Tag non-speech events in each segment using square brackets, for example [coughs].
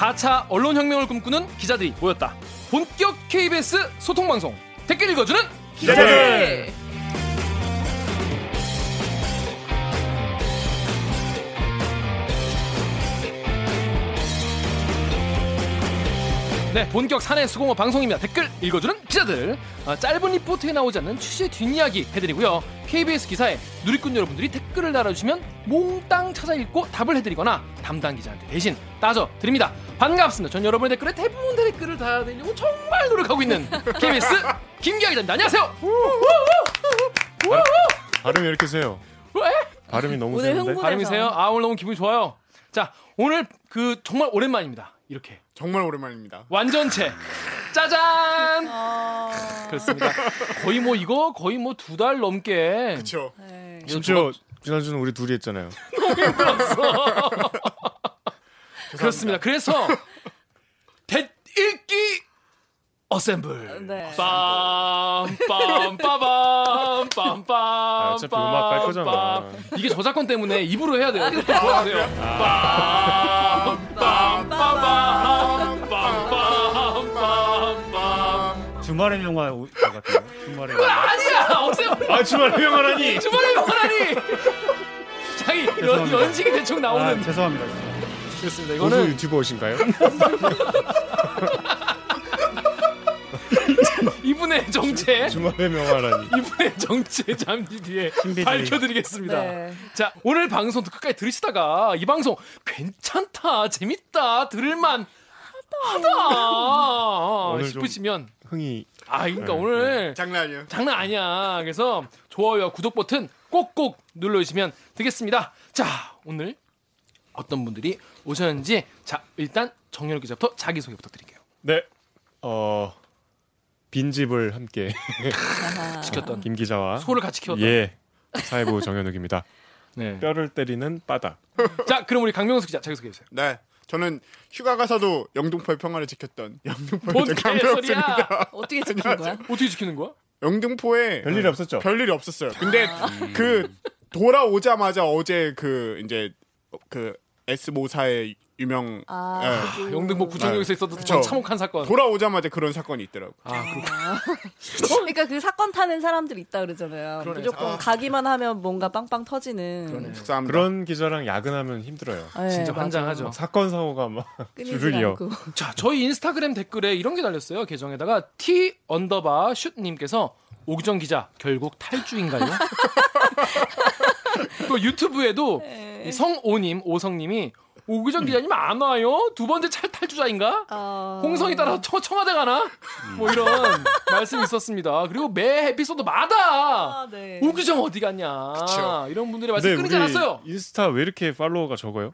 4차 언론혁명을 꿈꾸는 기자들이 모였다. 본격 KBS 소통방송 댓글 읽어주는 기자들! 네, 본격 사내 수공업 방송입니다. 댓글 읽어주는 기자들. 어, 짧은 리포트에 나오지 않는 취재 뒷이야기 해드리고요. KBS 기사에 누리꾼 여러분들이 댓글을 달아주시면 몽땅 찾아 읽고 답을 해드리거나 담당 기자한테 대신 따져 드립니다. 반갑습니다. 전 여러분의 댓글에 대부분 댓글을 달아드리려고 정말 노력하고 있는 KBS [laughs] 김기아 기자입니다. 안녕하세요. 발음이 이렇게 세요. 왜? 발음이 너무 오늘 세는데. 흥분- 발음이세요? 아 오늘 너무 기분이 좋아요. 자 오늘 그 정말 오랜만입니다. 이렇게 정말 오랜만입니다. 완전체 짜잔 아, 그렇습니다. 거의 뭐 이거 거의 뭐 두 달 넘게 그렇죠. 네. 심지어 지난주는 우리 둘이 했잖아요. 그렇습니다. 그래서 대 읽기 어셈블 네. 빰빰 빠밤 빰빰 아, 어차피 음악 깔 거잖아. 이게 저작권 때문에 입으로 해야 돼요. 보여주세요. 주말의 명화 오- 같아요. 주말의 그거 명화. 아니야 어셈블 아 주말 해명하라니. 주말에 뭐하니 [laughs] 자기 연, 죄송합니다. 연식이 대충 나오는 아, 죄송합니다. 그렇습니다. 이거는 유튜버신가요? [laughs] 이분의 정체 주말 해명하라니. 이분의 정체 잠시 뒤에 신비주의. 밝혀드리겠습니다. 네. 자 오늘 방송도 끝까지 들으시다가 이 방송 괜찮다 재밌다 들을만 하다 오늘 좀- 싶으시면 흥이 아 그러니까 네, 오늘 장난 아니에요. 장난 아니야. 그래서 좋아요와 구독 버튼 꼭꼭 눌러주시면 되겠습니다. 자 오늘 어떤 분들이 오셨는지 자 일단 정연욱 기자부터 자기 소개 부탁드릴게요. 네. 어 빈집을 함께. [laughs] 지켰던 김 기자와 소를 같이 키웠던. 예 사회부 정현욱입니다. 네. 뼈를 때리는 바닥. 자 그럼 우리 강명수 기자 자기 소개해 주세요. 네. 저는 휴가 가서도 영등포의 평화를 지켰던 [laughs] 영등포의? 강명수입니다. [laughs] 어떻게 지킨 거야? 어떻게 지키는 거야? 영등포에 별일이 없었죠? 별일이 없었어요. 근데 그 돌아오자마자 어제 그 이제 그 S 모사의 유명 아, 예. 그거. 영등포 구청역에서 있었던 그쵸. 참혹한 사건. 돌아오자마자 그런 사건이 있더라고. 아, 그렇 그러니까 그 사건 타는 사람들 있다 그러잖아요. 그러네. 무조건 아. 가기만 하면 뭔가 빵빵 터지는. 그런 기자랑 야근하면 힘들어요. 네, 진짜. 환장하죠. 사건 사고가 막. [laughs] 않고. 자, 저희 인스타그램 댓글에 이런 게 달렸어요. 계정에다가 T underbar 슛님께서 오기정 기자 결국 탈주인가요? [laughs] [laughs] 또 유튜브에도 네. 이 성오님 오성님이 오기정 기자님 안 와요? 두 번째 찰 탈주자인가? 아. 홍성이 따라 청, 청와대 가나? 뭐 이런 [laughs] 말씀이 있었습니다. 그리고 매 에피소드마다 아, 네. 오기정 어디 갔냐? 그쵸. 이런 분들의 말씀 근데 끊이지 않았어요. 인스타 왜 이렇게 팔로워가 적어요?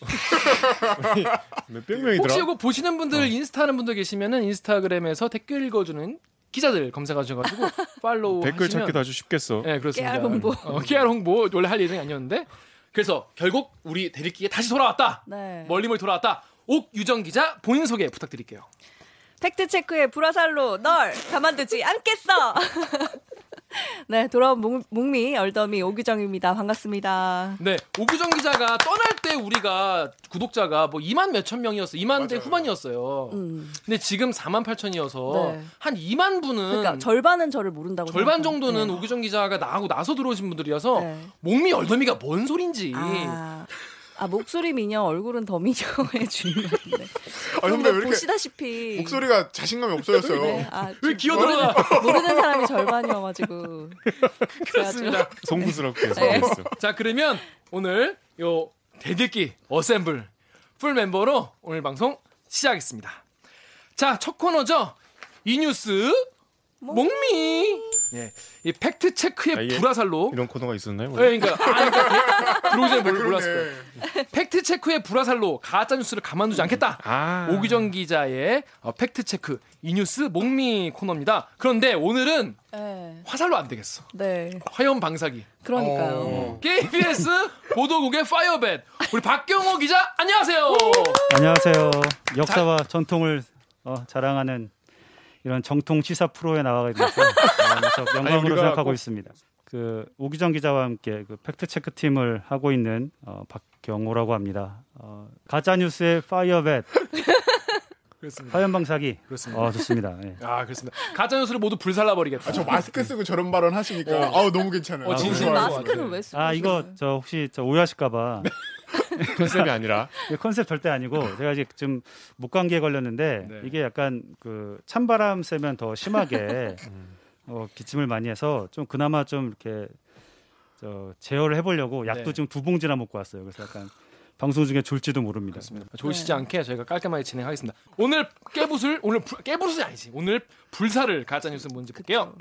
[laughs] 몇백 명이더라? 혹시 이거 보시는 분들 인스타 하는 분들 계시면은 인스타그램에서 댓글 읽어주는 기자들 검색하셔가지고 [laughs] 팔로우 댓글 하시면 찾기도 아주 쉽겠어. 네 그렇습니다. 깨알 홍보. 어, 깨알 홍보 원래 할 예정이 아니었는데 그래서 결국 우리 댓읽기에 다시 돌아왔다. 네. 멀리 멀리 돌아왔다. 옥유정 기자 본인 소개 부탁드릴게요. 팩트 체크의 불화살로 널 가만두지 않겠어. [laughs] 네, 돌아온 뭥, 뭥미 얼더미 옥유정입니다. 반갑습니다. 네 옥유정 기자가 떠날 때 우리가 구독자가 뭐 2만 몇천 명이었어. 2만 대 맞아요. 후반이었어요. 음. 근데 지금 4만 8천이어서 네. 한 2만 분은 그러니까 절반은 저를 모른다고 절반 생각하면. 정도는 네. 오규정 기자가 나하고 나서 들어오신 분들이어서 네. 목미 얼더미가 뭔 소린지 아, 아, 목소리 미녀, 얼굴은 더 미녀의 주인공인데. 아 근데 왜 이렇게 보시다시피 목소리가 자신감이 없어졌어요. 네, 아, 왜 기어 들어가? 모르는 사람이 절반이어가지고 그렇습니다. 송구스럽게 네. 소개했어. 자 그러면 오늘 요 대들기 어셈블 풀 멤버로 오늘 방송 시작하겠습니다. 자 첫 코너죠. 이 뉴스 뭥미. 예, 이 팩트 체크의 아, 이게 불화살로. 이런 코너가 있었나요? 예, 그러니까 아, 그러니까 전에 몰- 몰랐을 거예요. 팩트 체크의 불화살로 가짜 뉴스를 가만두지 않겠다. 아. 옥유정 기자의 어, 팩트 체크 이 뉴스 뭥미 코너입니다. 그런데 오늘은 네, 화살로 안 되겠어. 네, 화염 방사기. 그러니까요. 어. KBS [laughs] 보도국의 파이어벳 우리 박경호 기자 안녕하세요. 안녕하세요. 역사와 전통을 어, 자랑하는 이런 정통 시사 프로에 나가게 돼서 어, 무척 [laughs] 영광으로 생각하고 꼭- 있습니다. 그 옥유정 기자와 함께 그 팩트 체크 팀을 하고 있는 어, 박경호라고 합니다. 어, 가짜 뉴스의 파이어벳 [laughs] 그렇습니다. 화염방사기. 그렇습니다. 어 좋습니다. 예. 아 그렇습니다. 가짜 뉴스를 모두 불살라 버리겠다. 아, 저 마스크 쓰고 저런 발언 하시니까 아우 너무 괜찮아요. 어, 진심 근데 좋아요. 마스크는 왜 쓰고 아 이거? 저 혹시 저 오해하실까 봐 [laughs] 컨셉이 아니라 이거 컨셉 절대 아니고 제가 이제 좀 목감기에 걸렸는데 네. 이게 약간 그 찬바람 쐬면 더 심하게 [laughs] 어, 기침을 많이 해서 좀 그나마 좀 이렇게 저 제어를 해보려고 약도 네. 지금 두 봉지나 먹고 왔어요. 그래서 약간 방송 중에 졸지도 모릅니다. 그렇습니다. 조이시지 않게 저희가 깔끔하게 진행하겠습니다. 오늘 깨부술 오늘 불, 깨부술이 아니지. 오늘 불사를 가짜 뉴스 뭔지 볼게요.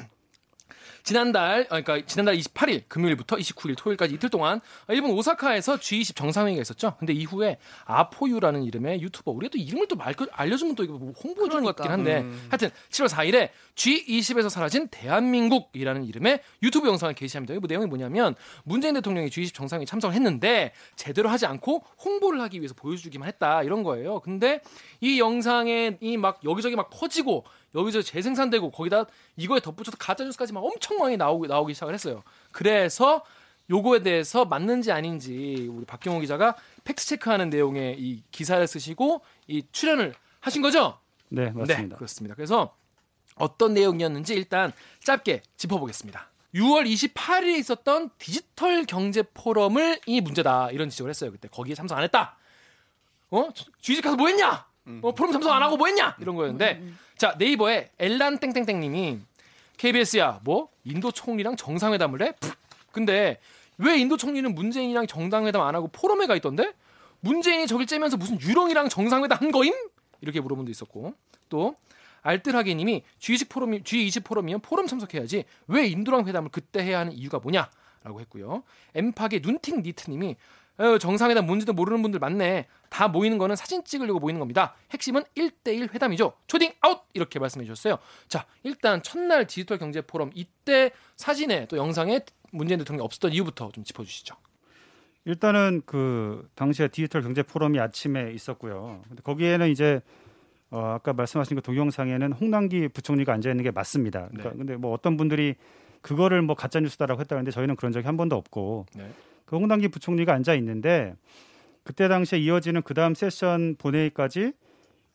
지난달 아, 그러니까 지난달 28일 금요일부터 29일 토요일까지 이틀 동안 일본 오사카에서 G20 정상회의가 있었죠. 근데 이후에 아포유라는 이름의 유튜버 우리가 또 이름을 또 말, 알려주면 또 이거 뭐 홍보해 주는 것 같긴 한데 하여튼 7월 4일에 G20에서 사라진 대한민국이라는 이름의 유튜브 영상을 게시합니다. 이거 뭐 내용이 뭐냐면 문재인 대통령이 G20 정상회의 참석을 했는데 제대로 하지 않고 홍보를 하기 위해서 보여주기만 했다 이런 거예요. 근데 이 영상에 이 막 여기저기 막 퍼지고 여기저기 재생산되고 거기다 이거에 덧붙여서 가짜 뉴스까지 막 엄청 많이 나오기 나오기 시작을 했어요. 그래서 요거에 대해서 맞는지 아닌지 우리 박경호 기자가 팩트 체크하는 내용의 이 기사를 쓰시고 이 출연을 하신 거죠? 네 네, 맞습니다. 그렇습니다. 그래서 어떤 내용이었는지 일단 짧게 짚어보겠습니다. 6월 28일에 있었던 디지털 경제 포럼을 이 문제다 이런 지적을 했어요. 그때 거기에 참석 안 했다. 어? 주식 가서 뭐 했냐? 어, 포럼 참석 안 하고 뭐 했냐? 이런 거였는데 자 네이버에 엘란 땡땡땡 님이 KBS야 뭐 인도 총리랑 정상회담을 해? 푹. 근데 왜 인도 총리는 문재인이랑 정상회담 안 하고 포럼에 가 있던데? 문재인이 저길 째면서 무슨 유령이랑 정상회담 한 거임? 이렇게 물어본 도 있었고 또 알뜰하게 님이 G20 포럼이 G20 포럼이면 포럼 참석해야지 왜 인도랑 회담을 그때 해야 하는 이유가 뭐냐 라고 했고요. 엠팍의 눈팅 니트 님이 어, 정상회담 뭔지도 모르는 분들 많네. 다 모이는 거는 사진 찍으려고 모이는 겁니다. 핵심은 1대1 회담이죠. 초딩 아웃! 이렇게 말씀해 주셨어요. 자, 일단 첫날 디지털 경제 포럼 이때 사진에 또 영상에 문재인 대통령이 없었던 이유부터 좀 짚어 주시죠. 일단은 그 당시에 디지털 경제 포럼이 아침에 있었고요. 근데 거기에는 이제 어, 아까 말씀하신 그 동영상에는 홍남기 부총리가 앉아 있는 게 맞습니다. 그러니까 네. 근데 뭐 어떤 분들이 그거를 뭐 가짜 뉴스다라고 했다는데 저희는 그런 적이 한 번도 없고 네. 그 홍남기 부총리가 앉아 있는데 그때 당시에 이어지는 그 다음 세션 본회의까지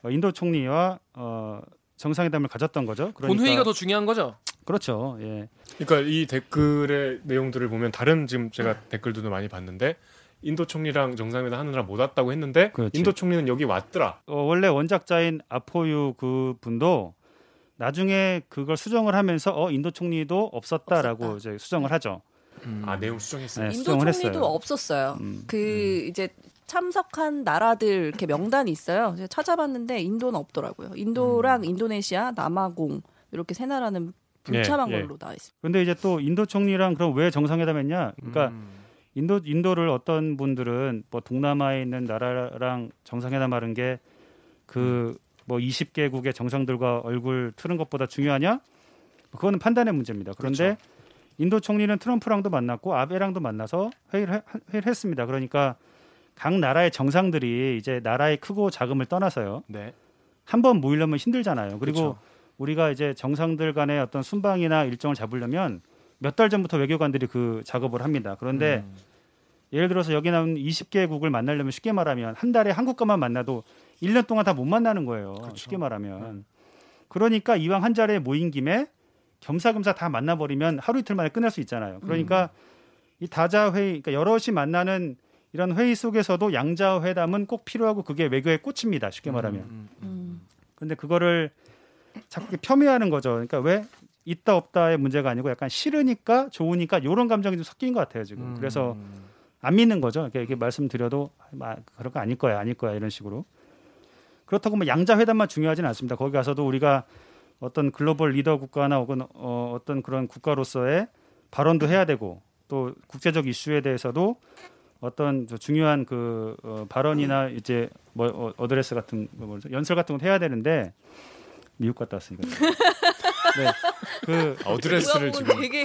어, 인도 총리와 어, 정상회담을 가졌던 거죠. 그러니까 본회의가 더 중요한 거죠? 그렇죠. 예. 그러니까 이 댓글의 내용들을 보면 다른 지금 제가 댓글들도 많이 봤는데 인도 총리랑 정상회담 하느라 못 왔다고 했는데 그렇지. 인도 총리는 여기 왔더라. 어, 원래 원작자인 아포유 그 분도 나중에 그걸 수정을 하면서 어 인도 총리도 없었다라고 없었다. 이제 수정을 하죠. 아 내용 수정했어요. 네, 인도 총리도 했어요. 없었어요. 음, 그 이제 참석한 나라들 이렇게 명단이 있어요. 제가 찾아봤는데 인도는 없더라고요. 인도랑 음. 인도네시아, 남아공 이렇게 세 나라는 불참한 예, 예. 걸로 나와 있습니다. 근데 이제 또 인도 총리랑 그럼 왜 정상회담했냐? 그러니까 음. 인도 인도를 어떤 분들은 뭐 동남아에 있는 나라랑 정상회담하는 게 그 뭐 20개국의 정상들과 얼굴 트는 것보다 중요하냐? 그거는 판단의 문제입니다. 그런데 그렇죠. 인도 총리는 트럼프랑도 만났고 아베랑도 만나서 회의를, 해- 회의를 했습니다. 그러니까 각 나라의 정상들이 이제 나라의 크고 작음을 떠나서요. 네. 한번 모이려면 힘들잖아요. 그리고 그렇죠. 우리가 이제 정상들 간의 어떤 순방이나 일정을 잡으려면 몇 달 전부터 외교관들이 그 작업을 합니다. 그런데 음. 예를 들어서 여기 나온 20개국을 만나려면 쉽게 말하면 한 달에 한국과만 만나도 1년 동안 다 못 만나는 거예요. 그렇죠. 쉽게 말하면. 그러니까 이왕 한 자리에 모인 김에 겸사겸사 다 만나버리면 하루 이틀 만에 끝날 수 있잖아요. 그러니까 이 다자 회의, 그러니까 여럿이 만나는 이런 회의 속에서도 양자 회담은 꼭 필요하고 그게 외교의 꽃입니다. 쉽게 말하면. 음, 음. 음. 근데 그거를 자꾸 폄훼하는 거죠. 그러니까 왜 있다 없다의 문제가 아니고 약간 싫으니까 좋으니까 이런 감정이 좀 섞인 것 같아요 지금. 음. 그래서 안 믿는 거죠. 이렇게, 이렇게 말씀드려도 아, 그런 거 아닐 거야, 아닐 거야 이런 식으로. 그렇다고 뭐 양자 회담만 중요하지는 않습니다. 거기 가서도 우리가 어떤 글로벌 리더 국가나 혹은 어, 어떤 그런 국가로서의 발언도 해야 되고 또 국제적 이슈에 대해서도 어떤 저 중요한 그 어, 발언이나 이제 뭐 어, address 같은 거 뭐죠? 연설 같은 거 해야 되는데 미국 갔다 왔으니까. [laughs] 네. 그 address를 보면 지금 되게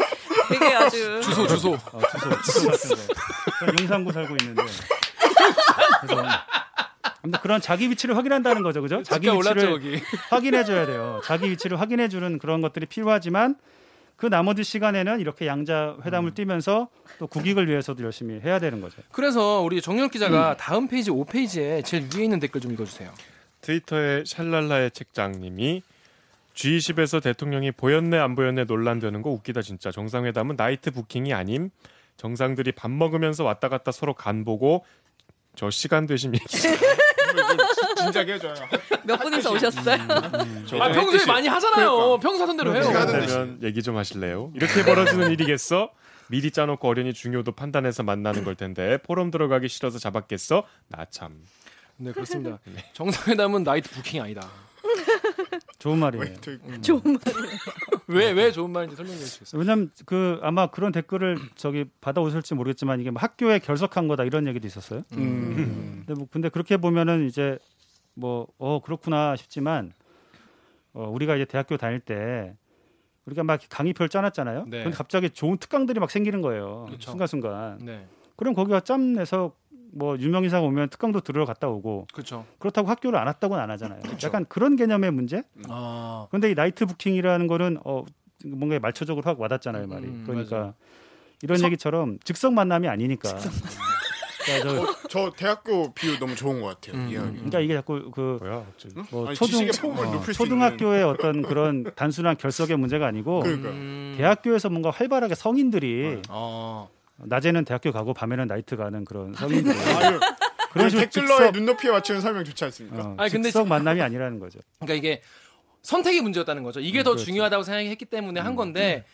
되게 아주 [laughs] 주소 주소. 어, 주소, 주소 같은 거. [laughs] 용산구 살고 있는데. 그래서 근데 그런 자기 위치를 확인한다는 거죠, 그죠? 자기 올랐죠 위치를 거기. [laughs] 확인해 줘야 돼요. 자기 위치를 확인해 주는 그런 것들이 필요하지만 그 나머지 시간에는 이렇게 양자 회담을 뛰면서 또 국익을 위해서도 열심히 해야 되는 거죠. 그래서 우리 정윤욱 기자가 다음 페이지 5페이지에 제일 위에 있는 댓글 좀 읽어주세요. 트위터의 샬랄라의 책장님이 G20에서 대통령이 보였네 안 보였네 논란되는 거 웃기다 진짜 정상회담은 나이트 부킹이 아님 정상들이 밥 먹으면서 왔다 갔다 서로 간 보고 저 시간 얘기 [laughs] 진작에 해줘요. [laughs] 몇 분이서 오셨어요? 아 평소에 많이 하잖아요. 평소 하던 대로 해요. 하던 되면 얘기 좀 하실래요? 이렇게 벌어지는 일이겠어? 미리 짜놓고 어련히 중요도 판단해서 만나는 걸 텐데 포럼 들어가기 싫어서 잡았겠어? 나 참. 네 그렇습니다. [laughs] 정상회담은 나이트 부킹이 아니다. 좋은 말이에요. 웨이트 있고. 좋은 말. 왜 왜 좋은 말인지 설명해 주시겠어요? 왜냐면 그 아마 그런 댓글을 저기 받아오실지 모르겠지만 이게 뭐 학교에 결석한 거다 이런 얘기도 있었어요. 음. 근데 뭐 근데 그렇게 보면은 이제 뭐 어 그렇구나 싶지만 어 우리가 이제 대학교 다닐 때 우리가 막 강의표를 짜놨잖아요. 네. 근데 갑자기 좋은 특강들이 막 생기는 거예요. 그쵸. 순간순간. 네 그럼 거기가 짬내서 뭐 유명인사가 오면 특강도 들으러 갔다 오고 그렇죠. 그렇다고 학교를 안 왔다고는 안 하잖아요. 약간 그런 개념의 문제? 아 그런데 이 나이트 부킹이라는 거는 어 뭔가 말초적으로 확 와닿잖아요, 말이. 음, 그러니까 맞아요. 이런 서- 얘기처럼 즉석 만남이 아니니까. 그러니까, 저- 어, 저 대학교 비유 너무 좋은 것 같아요. 음. 그러니까 이게 자꾸 그 뭐야? 뭐 아니, 초등 어, 초등학교의 어떤 그런 단순한 결석의 문제가 아니고 그러니까. 음. 대학교에서 뭔가 활발하게 성인들이 어. 낮에는 대학교 가고 밤에는 나이트 가는 그런 아유, [laughs] 그런 식으로 댓글러의 눈높이에 맞추는 설명 좋지 않습니까? 어, 아니, 근데 만남이 아니라는 거죠. 그러니까 이게 선택의 문제였다는 거죠. 이게 더 그렇죠. 중요하다고 생각했기 때문에 한 건데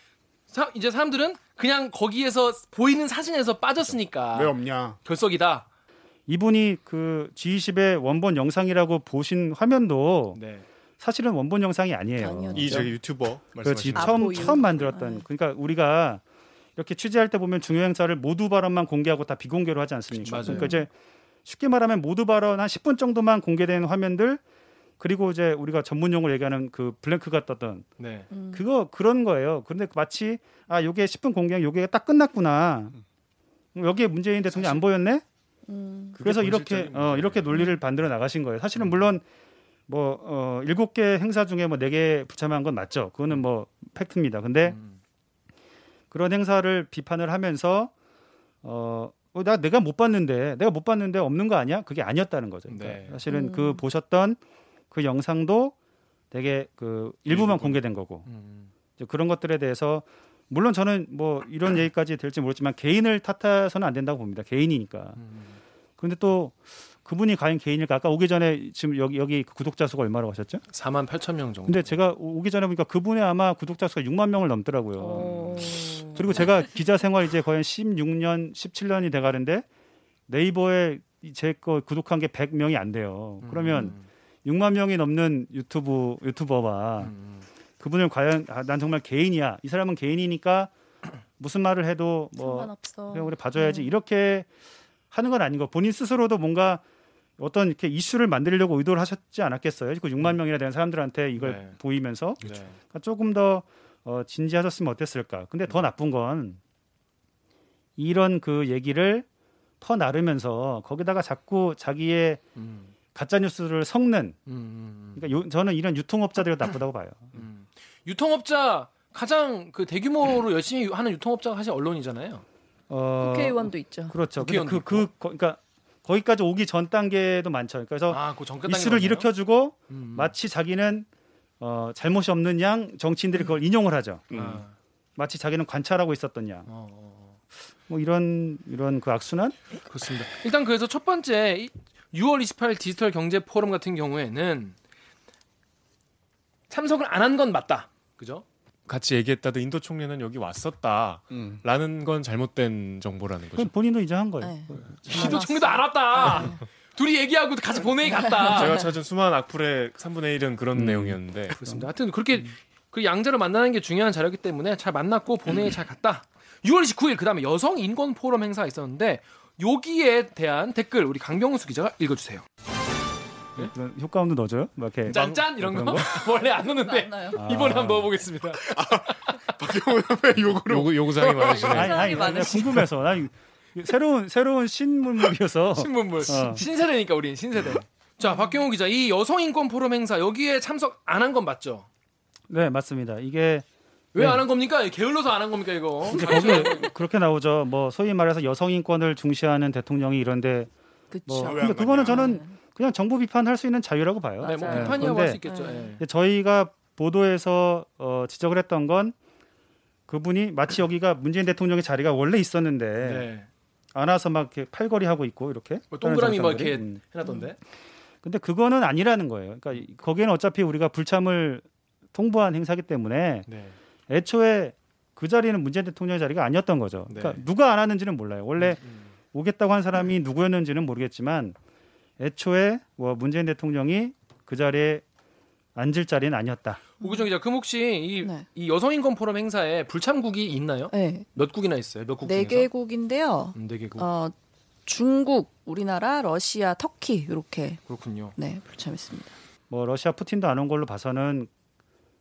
사- 이제 사람들은 그냥 거기에서 보이는 사진에서 빠졌으니까 왜 없냐? 결석이다. 이분이 그 G20의 원본 영상이라고 보신 화면도 네. 사실은 원본 영상이 아니에요. 아니었죠. 이 저기 유튜버 그렇지 말씀하시는 아, 처음. 처음 만들었던 네. 그러니까 우리가 이렇게 취재할 때 보면 중요 행사를 모두 발언만 공개하고 다 비공개로 하지 않습니까? 맞아요. 그러니까 이제 쉽게 말하면 모두 발언 한 10분 정도만 공개된 화면들 그리고 이제 우리가 전문 용어로 얘기하는 그 블랭크가 떴던 네. 음. 그거 그런 거예요. 그런데 마치 아 요게 10분 공개 요게 딱 끝났구나. 여기에 문재인 대통령이 안 보였네? 음. 그래서 이렇게 어. 이렇게 논리를 만들어 나가신 거예요. 사실은 물론 뭐 어, 일곱 개 행사 중에 뭐네개 불참한 건 맞죠. 그거는 뭐 팩트입니다. 근데 음. 그런 행사를 비판을 하면서 어, 어, 나 내가 못 봤는데 내가 못 봤는데 없는 거 아니야? 그게 아니었다는 거죠. 그러니까 네. 사실은 음. 그 보셨던 그 영상도 되게 그 일부만 공개된 거고 음. 이제 그런 것들에 대해서 물론 저는 뭐 이런 [clears throat] 얘기까지 될지 모르지만 개인을 탓해서는 안 된다고 봅니다. 개인이니까. 음. 그런데 또 그분이 과연 개인일까? 아까 오기 전에 지금 여기 여기 그 구독자 수가 얼마라고 하셨죠? 4만 8천 명 정도. 근데 제가 오- 오기 전에 보니까 그분의 아마 구독자 수가 6만 명을 넘더라고요. 어. 그리고 제가 기자 생활 이제 거의 16년, 17년이 돼 가는데 네이버에 제 거 구독한 게 100명이 안 돼요. 그러면 음. 6만 명이 넘는 유튜브 유튜버와 음. 그분을 과연 아, 난 정말 개인이야. 이 사람은 개인이니까 [clears throat] 무슨 말을 해도 뭐 상관없어. 그냥 우리 봐줘야지 음. 이렇게 하는 건 아닌 거. 본인 스스로도 뭔가 어떤 이렇게 이슈를 만들려고 의도를 하셨지 않았겠어요? 그 6만 명이나 되는 사람들한테 이걸 네. 보이면서 네. 그러니까 조금 더 어, 진지하셨으면 어땠을까? 근데 더 나쁜 건 이런 그 얘기를 퍼 나르면서 거기다가 자꾸 자기의 음. 가짜 뉴스를 섞는 음. 음. 그러니까 요- 저는 이런 유통업자들이 나쁘다고 봐요. 음. 유통업자 가장 그 대규모로 열심히 하는 유통업자가 사실 언론이잖아요. 어, 국회의원도 있죠. 그렇죠. 근데 국회의원도 그, 그 거- 그러니까 거기까지 오기 전 단계도 많죠. 그래서 아, 그 이슈를 일으켜주고 음. 마치 자기는 어, 잘못이 없는 양 정치인들이 그걸 인용을 하죠. 음. 아. 마치 자기는 관찰하고 있었던 양. 어, 어, 어. 뭐 이런 이런 그 악순환? 그렇습니다. 일단 그래서 첫 번째 이 6월 28일 디지털 경제 포럼 같은 경우에는 참석을 안 한 건 맞다. 그죠? 같이 얘기했다도 인도 총리는 여기 왔었다라는 음. 건 잘못된 정보라는 거죠. 본인도 인정한 거예요. 네. 기도 총리도 안 왔다. 둘이 얘기하고 같이 본회의 갔다. [laughs] 제가 찾은 수많은 악플의 3분의 1은 그런 음. 내용이었는데 그렇습니다. 하여튼 그렇게 그 양자를 만나는 게 중요한 자료이기 때문에 잘 만났고 본회의 잘 갔다. 6월 29일 그다음에 여성 인권 포럼 행사가 있었는데 여기에 대한 댓글 우리 강병수 기자가 읽어주세요. 그런 효과음도 넣어줘요? 막 이렇게 짠짠 이런 거 그런 [laughs] 원래 안 넣는데 맞나요? 아. 이번에 한번 넣어보겠습니다. 박경호 선배 요거로 요구 요구사항이 많으시네. 아니 아니. 궁금해서 나 이- 새로운 새로운 신문물이어서 [laughs] 신문물 어. 신세대니까 우린 신세대. 자 박경호 기자 이 여성 인권 포럼 행사 여기에 참석 안 한 건 맞죠? 네 맞습니다. 이게 왜 안한 겁니까? 게을러서 안 한 겁니까 이거? 이제 거기 그렇게 나오죠. 뭐 소위 말해서 여성 인권을 중시하는 대통령이 이런데 그쵸. 뭐왜 근데 안 그거는. 저는 그냥 정부 비판할 수 있는 자유라고 봐요. 네, 뭐. 비판이라고 할 수 있겠죠. 네. 예. 저희가 보도에서 어, 지적을 했던 건 그분이 마치 여기가 문재인 대통령의 자리가 원래 있었는데 네. 안 와서 막 이렇게 팔걸이 하고 있고 이렇게 뭐 동그라미 뭐 정상들이. 이렇게 음. 해놨던데. 근데 그거는 아니라는 거예요. 그러니까 이- 거기에는 어차피 우리가 불참을 통보한 행사기 때문에 네. 애초에 그 자리는 문재인 대통령의 자리가 아니었던 거죠. 네. 그러니까 누가 안 왔는지는 몰라요. 원래 음. 오겠다고 한 사람이 누구였는지는 모르겠지만 애초에 뭐 문재인 대통령이 그 자리에 앉을 자리는 아니었다. 오규정 기자, 그럼 혹시 이, 네. 이 여성인권 포럼 행사에 불참국이 있나요? 네. 몇 국이나 있어요? 몇 국? 네? 개국인데요. 음, 네 개국. 어, 중국, 우리나라, 러시아, 터키 이렇게 그렇군요. 네 불참했습니다. 뭐 러시아 푸틴도 안 온 걸로 봐서는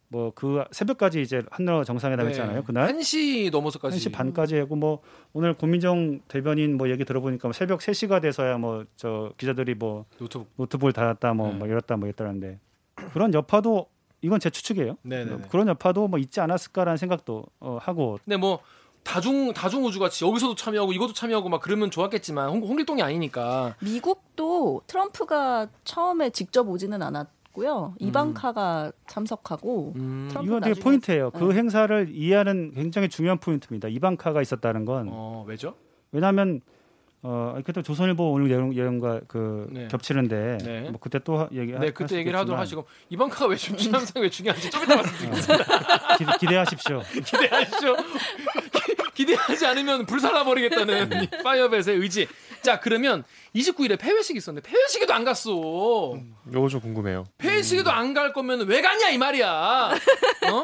뭐 그 새벽까지 이제 한러 정상회담 했잖아요. 그날 네. 1시 넘어서까지. 1시 반까지 하고 뭐 오늘 고민정 대변인 뭐 얘기 들어보니까 뭐 새벽 3시가 돼서야 뭐 저 기자들이 뭐 노트북. 노트북을 닫았다 뭐, 네. 뭐 이랬다 뭐 이랬다는데 그런 여파도 이건 제 추측이에요. 네네. 그런 여파도 뭐 있지 않았을까라는 생각도 어, 하고 근데 뭐 다중 다중 우주 같이 여기서도 참여하고 이것도 참여하고 막 그러면 좋았겠지만 홍, 홍길동이 아니니까. 미국도 트럼프가 처음에 직접 오지는 않았고요. 이방카가 참석하고 음. 이건 되게 나중에- 포인트예요. 그 네. 행사를 이해하는 굉장히 중요한 포인트입니다. 이방카가 있었다는 건 어 왜죠? 왜냐하면 어 그때 조선일보 오늘 내용 내용과 그 네. 겹치는데 네. 뭐 그때 또 하- 얘기 네 그때 얘기를 하도록 하시고 이방카가 왜 중- 중요한지 왜 중요한지 좀 이따 말씀드리겠습니다. [laughs] 기, 기대하십시오. [laughs] 기대하시죠. 기- 기대하지 않으면 불살라 버리겠다는 이 파이어벳의 의지. 자 그러면 29일에 폐회식이 있었는데 폐회식에도 안 갔어. 요거 좀 궁금해요. 폐회식에도 안갈 거면 왜 갔냐 이 말이야. 어?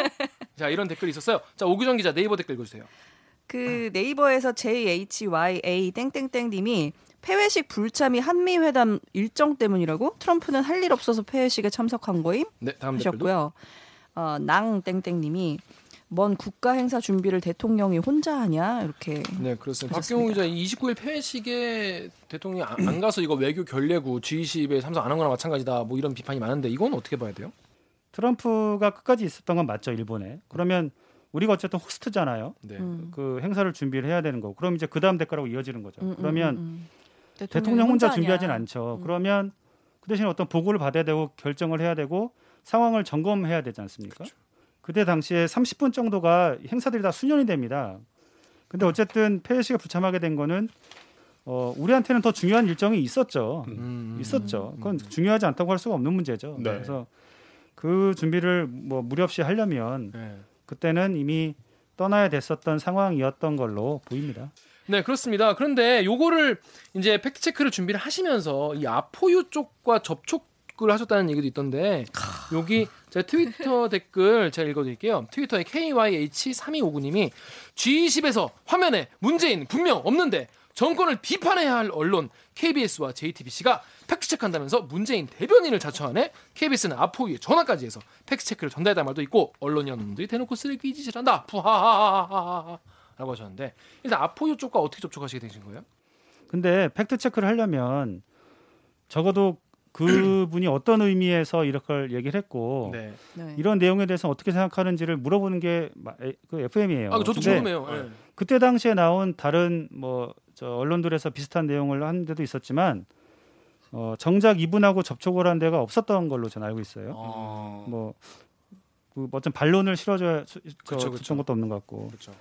자 이런 댓글이 있었어요. 자 오규정 기자 네이버 댓글 읽어주세요. 그 네이버에서 JHYA 땡땡땡 님이 폐회식 불참이 한미 회담 일정 때문이라고 트럼프는 할 일 없어서 폐회식에 참석한 거임 네 다음. 하셨고요. 어, 낭 땡땡 님이 먼 국가 행사 준비를 대통령이 혼자 하냐 이렇게 네 그렇습니다. 하셨습니다. 박경호 기자 이 29일 폐회식에 대통령이 안, 안 가서 이거 외교 결례구 G20에 참석 안 한 거나 마찬가지다 뭐 이런 비판이 많은데 이건 어떻게 봐야 돼요? 트럼프가 끝까지 있었던 건 맞죠 일본에. 그러면 우리가 어쨌든 호스트잖아요. 네. 음. 그 행사를 준비를 해야 되는 거고. 그럼 이제 그 다음 대가라고 이어지는 거죠. 음, 음, 그러면 음, 음. 대통령 혼자 하냐. 준비하진 않죠. 음. 그러면 그 대신 어떤 보고를 받아야 되고 결정을 해야 되고 상황을 점검해야 되지 않습니까? 그때 당시에 30분 정도가 행사들이 다 수년이 됩니다. 근데 어쨌든 폐회식에 불참하게 된 거는 어, 우리한테는 더 중요한 일정이 있었죠. 음, 있었죠. 그건 중요하지 않다고 할 수가 없는 문제죠. 네. 그래서 그 준비를 뭐 무리 없이 하려면 네. 그때는 이미 떠나야 됐었던 상황이었던 걸로 보입니다. 네, 그렇습니다. 그런데 요거를 이제 팩트 체크를 준비를 하시면서 이 아포유 쪽과 접촉을 하셨다는 얘기도 있던데 여기 제 트위터 [laughs] 댓글 제가 읽어드릴게요. 트위터에 KYH3259님이 G20에서 화면에 문재인 분명 없는데 정권을 비판해야 할 언론 KBS와 JTBC가 팩트체크한다면서 문재인 대변인을 자처하네 KBS는 아포유에 전화까지 해서 팩트체크를 전달했다는 말도 있고 언론이었는들이 대놓고 쓰레기 짓을한다 푸하하하하하 라고 하셨는데 일단 아포유 쪽과 어떻게 접촉하시게 되신 거예요? 근데 팩트 체크를 하려면 적어도 그분이 [clears throat] 어떤 의미에서 이렇게 얘기를 했고 네. 네. 이런 내용에 대해서 어떻게 생각하는지를 물어보는 게 그 FM이에요. 아, 저도 궁금해요. 예. 그때 당시에 나온 다른 뭐 저 언론들에서 비슷한 내용을 한 데도 있었지만 어, 정작 이분하고 접촉을 한 데가 없었던 걸로 저는 알고 있어요. 아, 뭐 그 어떤 반론을 실어줘야 그쵸, 그쵸. 것도 없는 것 같고. 그렇죠.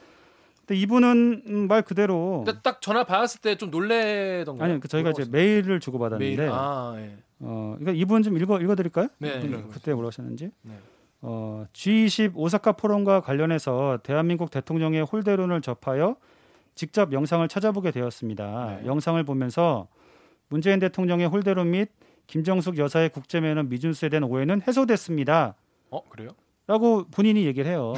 근데 이분은 음, 말 그대로 근데 딱 전화 받았을 때 좀 놀래던가요? 아니 그 저희가 이제 메일을 주고 받았는데 메일. 아, 예. 어 그러니까 이분 좀 읽어 읽어드릴까요? 네. 이분 그때 뭐라셨는지 네. 어, G20 오사카 포럼과 관련해서 대한민국 대통령의 홀대론을 접하여 직접 영상을 찾아보게 되었습니다. 네. 영상을 보면서 문재인 대통령의 홀대론 및 김정숙 여사의 국제 매너 미준수에 대한 오해는 해소됐습니다. 어, 그래요? 라고 본인이 얘기를 해요.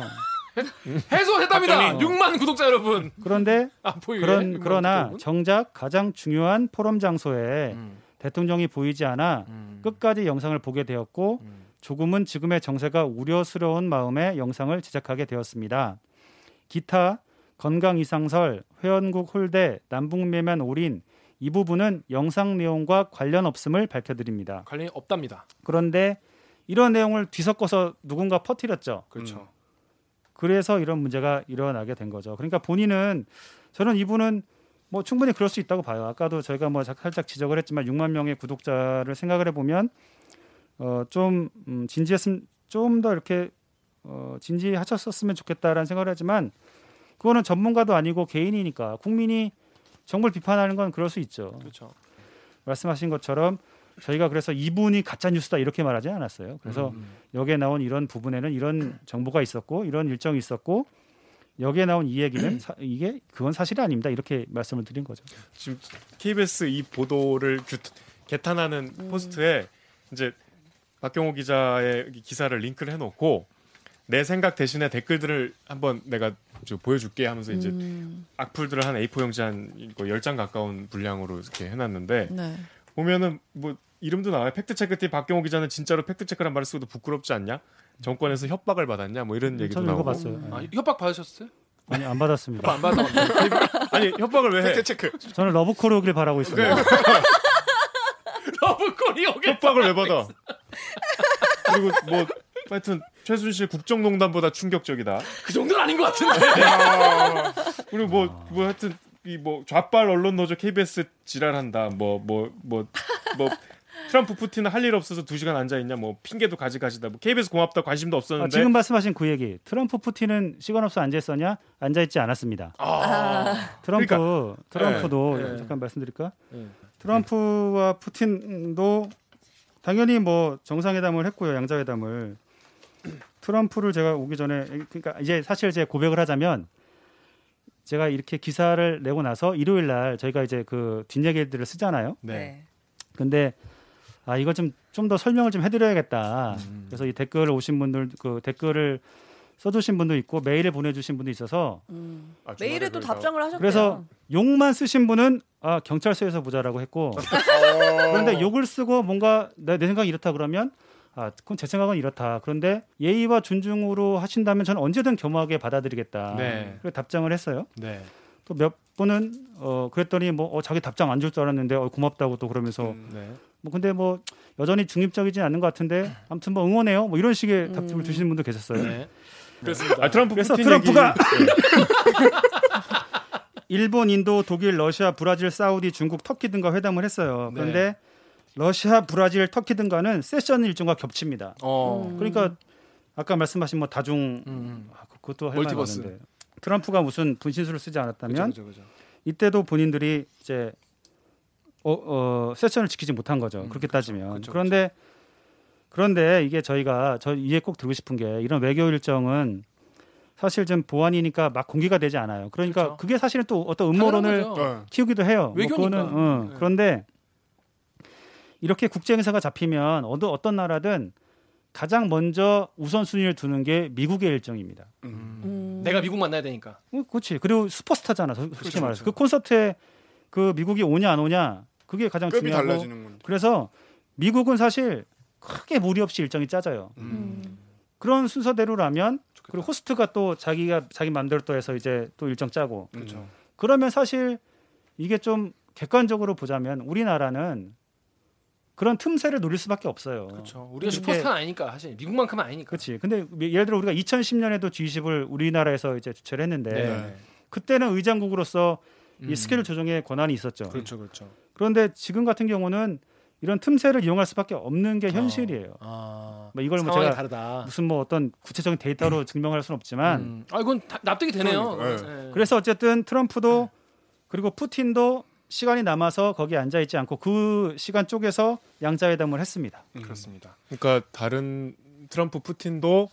해소됐답니다. 어. 6만 구독자 여러분. 그런데 [laughs] 아포유. 그런 그러나 정작 가장 중요한 포럼 장소에 음, 대통령이 보이지 않아 음, 끝까지 영상을 보게 되었고 음. 조금은 지금의 정세가 우려스러운 마음에 영상을 제작하게 되었습니다. 기타 건강 이상설, 회원국 홀대, 남북매면 올인 이 부분은 영상 내용과 관련 없음을 밝혀드립니다. 관련이 없답니다. 그런데 이런 내용을 뒤섞어서 누군가 퍼뜨렸죠. 그렇죠. 그래서 이런 문제가 일어나게 된 거죠. 그러니까 본인은 저는 이분은 뭐 충분히 그럴 수 있다고 봐요. 아까도 저희가 뭐 살짝 지적을 했지만 6만 명의 구독자를 생각을 해보면 어좀 음, 진지했으면 좀더 이렇게 어 진지하셨었으면 좋겠다라는 생각을 하지만 그거는 전문가도 아니고 개인이니까 국민이 정부를 비판하는 건 그럴 수 있죠. 그렇죠. 말씀하신 것처럼 저희가 그래서 이분이 가짜 뉴스다 이렇게 말하지 않았어요. 그래서 음. 여기에 나온 이런 부분에는 이런 정보가 있었고 이런 일정이 있었고 여기에 나온 이 얘기는 사- 이게 그건 사실이 아닙니다. 이렇게 말씀을 드린 거죠. 지금 KBS 이 보도를 규- 개탄하는 포스트에 이제 박경호 기자의 기사를 링크를 해놓고 내 생각 대신에 댓글들을 한번 내가 저 보여줄게 하면서 이제 음, 악플들을 한 A4 용지 한 10장 가까운 분량으로 이렇게 해놨는데 네. 보면은 뭐 이름도 나와요. 팩트체크팀 박경호 기자는 진짜로 팩트체크란 말을 쓰고도 부끄럽지 않냐? 정권에서 협박을 받았냐? 뭐 이런 얘기도 저는 나오고. 읽어봤어요. 아, 협박 받으셨어요? 아니 안 받았습니다. 협박 안 받아. 아니 협박을 왜 해? 팩트 체크. 저는 러브콜 오길 바라고 있습니다. [laughs] 러브콜이 오게. 협박을 왜 받아? 그리고 뭐 하여튼 최순실 국정농단보다 충격적이다. 그 정도는 아닌 것 같은데. 그리고 뭐뭐 하여튼 이 뭐 좌빨 언론 노조 KBS 지랄한다. 뭐 뭐 뭐 뭐 트럼프 푸틴은 할 일 없어서 두 시간 앉아 있냐. 뭐 핑계도 가지가지다. 뭐 KBS 고맙다 관심도 아, 없었는데. 지금 말씀하신 그 얘기. 트럼프 푸틴은 시간 없어 앉아 있었냐? 앉아 있지 않았습니다. 트럼프 그러니까, 트럼프도 네, 네. 잠깐 말씀드릴까? 네. 트럼프와 푸틴도 당연히 뭐 정상회담을 했고요. 양자회담을. 트럼프를 제가 오기 전에 그러니까 이제 사실 제 고백을 하자면 제가 이렇게 기사를 내고 나서 일요일 날 저희가 이제 그 뒷얘기들을 쓰잖아요. 네. 근데 아 이거 좀 좀 더 설명을 좀 해드려야겠다. 음. 그래서 이 댓글을 오신 분들 그 댓글을 써주신 분도 있고 메일을 보내주신 분도 있어서 음. 아, 메일에 또 그래서- 답장을 하셨대요. 그래서 욕만 쓰신 분은 아 경찰서에서 보자라고 했고 [laughs] 그런데 욕을 쓰고 뭔가 내, 내 생각이 이렇다 그러면 아 그건 제 생각은 이렇다. 그런데 예의와 존중으로 하신다면 저는 언제든 겸허하게 받아들이겠다. 네. 그래서 답장을 했어요. 네. 또몇 분은 어 그랬더니 뭐 어, 자기 답장 안 줄 줄 알았는데 어, 고맙다고 또 그러면서 네. 뭐 근데 뭐 여전히 중립적이진 않는 것 같은데 아무튼 뭐 응원해요. 뭐 이런 식의 음. 답장을 주시는 분도 계셨어요. 네. 그렇습니다. 아 트럼프 그래서 트럼프가 네. [laughs] 일본, 인도, 독일, 러시아, 브라질, 사우디, 중국, 터키 등과 회담을 했어요. 네. 그런데 러시아, 브라질, 터키 등과는 세션 일정과 겹칩니다. 어. 음. 그러니까 아까 말씀하신 뭐 다중 음. 아, 그것도 할 멀티버스. 만한데 트럼프가 무슨 분신술을 쓰지 않았다면 그죠, 그죠, 그죠. 이때도 본인들이 이제 어, 어 세션을 지키지 못한 거죠. 음, 그렇게 그렇죠. 따지면 그렇죠, 그런데 그런데 이게 저희가 저 이해 꼭 들고 싶은 게 이런 외교 일정은 사실 좀 보안이니까 막 공개가 되지 않아요. 그러니까 그렇죠. 그게 사실은 또 어떤 음모론을. 키우기도 해요. 뭐 외교니까. 그거는, 어, 네. 그런데 이렇게 국제 행사가 잡히면 어느 어떤 나라든 가장 먼저 우선순위를 두는 게 미국의 일정입니다. 음. 내가 미국 만나야 되니까. 어, 그렇지. 그리고 슈퍼스타잖아. 솔직히 그렇죠, 말해서 그렇죠. 그 콘서트에 그 미국이 오냐 안 오냐 그게 가장 중요하고 달라지는 건. 그래서 미국은 사실 크게 무리 없이 일정이 짜져요. 음. 그런 순서대로라면 좋겠다. 그리고 호스트가 또 자기가 자기 맘대로 또 해서 이제 또 일정 짜고 그렇죠. 그러면 사실 이게 좀 객관적으로 보자면 우리나라는 그런 틈새를 노릴 수밖에 없어요. 그렇죠. 우리가 슈퍼스타는 아니니까 사실 미국만큼은 아니니까. 그렇지. 근데 예를 들어 우리가 2010년에도 G20을 우리나라에서 이제 주최를 했는데 네. 그때는 의장국으로서 이 음. 스케줄 조정의 권한이 있었죠. 그렇죠, 그렇죠. 그런데 지금 같은 경우는 이런 틈새를 이용할 수밖에 없는 게 현실이에요. 아, 뭐 이걸 뭐 제가 다르다. 무슨 뭐 어떤 구체적인 데이터로 [laughs] 증명할 수는 없지만 음. 아 이건 다- 납득이 되네요. 그러니까, 네. 그래서 어쨌든 트럼프도 그리고 푸틴도 시간이 남아서 거기 앉아 있지 않고 그 시간 쪽에서 양자회담을 했습니다. 그렇습니다. 그러니까 다른 트럼프 푸틴도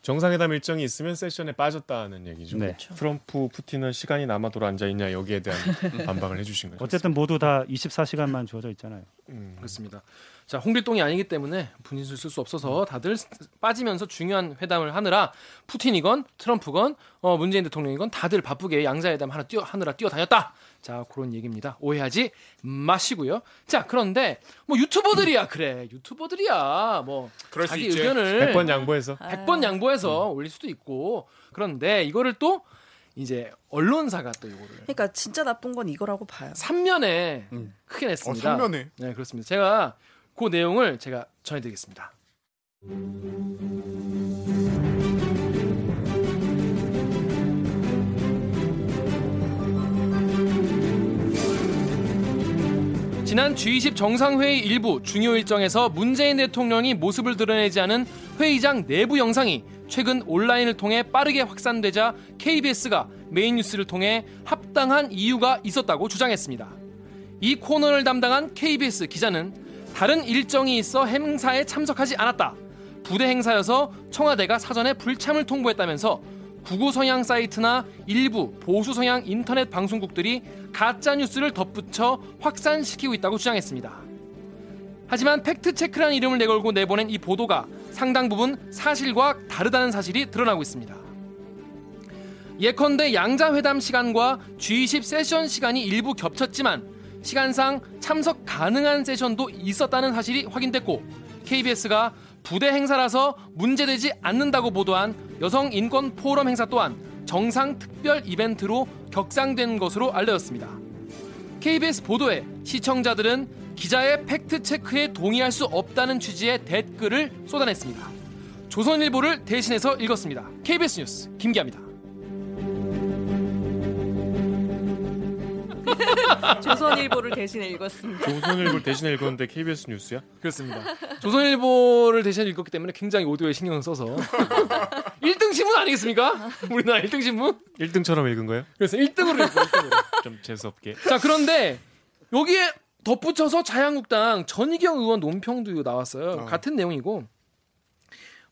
정상회담 일정이 있으면 세션에 빠졌다는 얘기죠. 네. 트럼프 푸틴은 시간이 남아도록 앉아 있냐 여기에 대한 [laughs] 반박을 해주신 거죠. 어쨌든 모두 다 24시간만 주어져 있잖아요. 음. 그렇습니다. 자, 홍길동이 아니기 때문에 분신술 쓸 수 없어서 다들 빠지면서 중요한 회담을 하느라 푸틴이건 트럼프건 어, 문재인 대통령이건 다들 바쁘게 양자회담 하나 뛰어 하느라 뛰어다녔다. 자, 그런 얘기입니다. 오해하지 마시고요. 자, 그런데 뭐 유튜버들이야 그래. 유튜버들이야. 뭐 그럴 수 자기 있지. 의견을 100번 양보해서 100번 양보해서 올릴 수도 있고. 그런데 이거를 또 이제 언론사가 또 이거를 그러니까 진짜 나쁜 건 이거라고 봐요. 3면에 음. 크게 어, 냈습니다. 3면에. 네, 그렇습니다. 제가 그 내용을 제가 전해 드리겠습니다. 지난 G20 정상회의 일부 중요 일정에서 문재인 대통령이 모습을 드러내지 않은 회의장 내부 영상이 최근 온라인을 통해 빠르게 확산되자 KBS가 메인 뉴스를 통해 합당한 이유가 있었다고 주장했습니다. 이 코너를 담당한 KBS 기자는 다른 일정이 있어 행사에 참석하지 않았다. 부대 행사여서 청와대가 사전에 불참을 통보했다면서 극우 성향 사이트나 일부 보수 성향 인터넷 방송국들이 가짜 뉴스를 덧붙여 확산시키고 있다고 주장했습니다. 하지만 팩트 체크라는 이름을 내걸고 내보낸 이 보도가 상당 부분 사실과 다르다는 사실이 드러나고 있습니다. 예컨대 양자 회담 시간과 G20 세션 시간이 일부 겹쳤지만 시간상 참석 가능한 세션도 있었다는 사실이 확인됐고 KBS가 부대 행사라서 문제되지 않는다고 보도한 여성 인권 포럼 행사 또한 정상 특별 이벤트로 격상된 것으로 알려졌습니다. KBS 보도에 시청자들은 기자의 팩트 체크에 동의할 수 없다는 취지의 댓글을 쏟아냈습니다. 조선일보를 대신해서 읽었습니다. KBS 뉴스 김기아입니다. 조선일보를 대신해 읽었습니다. 조선일보 대신에 읽었는데 KBS 뉴스야? 그렇습니다. 조선일보를 대신 읽었기 때문에 굉장히 오디오에 신경을 써서 [laughs] 1등 신문 아니겠습니까? 우리나라 1등 신문? 1등처럼 읽은 거예요? 그래서 1등으로 읽고 1등으로. 좀 재수 없게. 자 그런데 여기에 덧붙여서 자유한국당 전희경 의원 논평도 나왔어요. 어. 같은 내용이고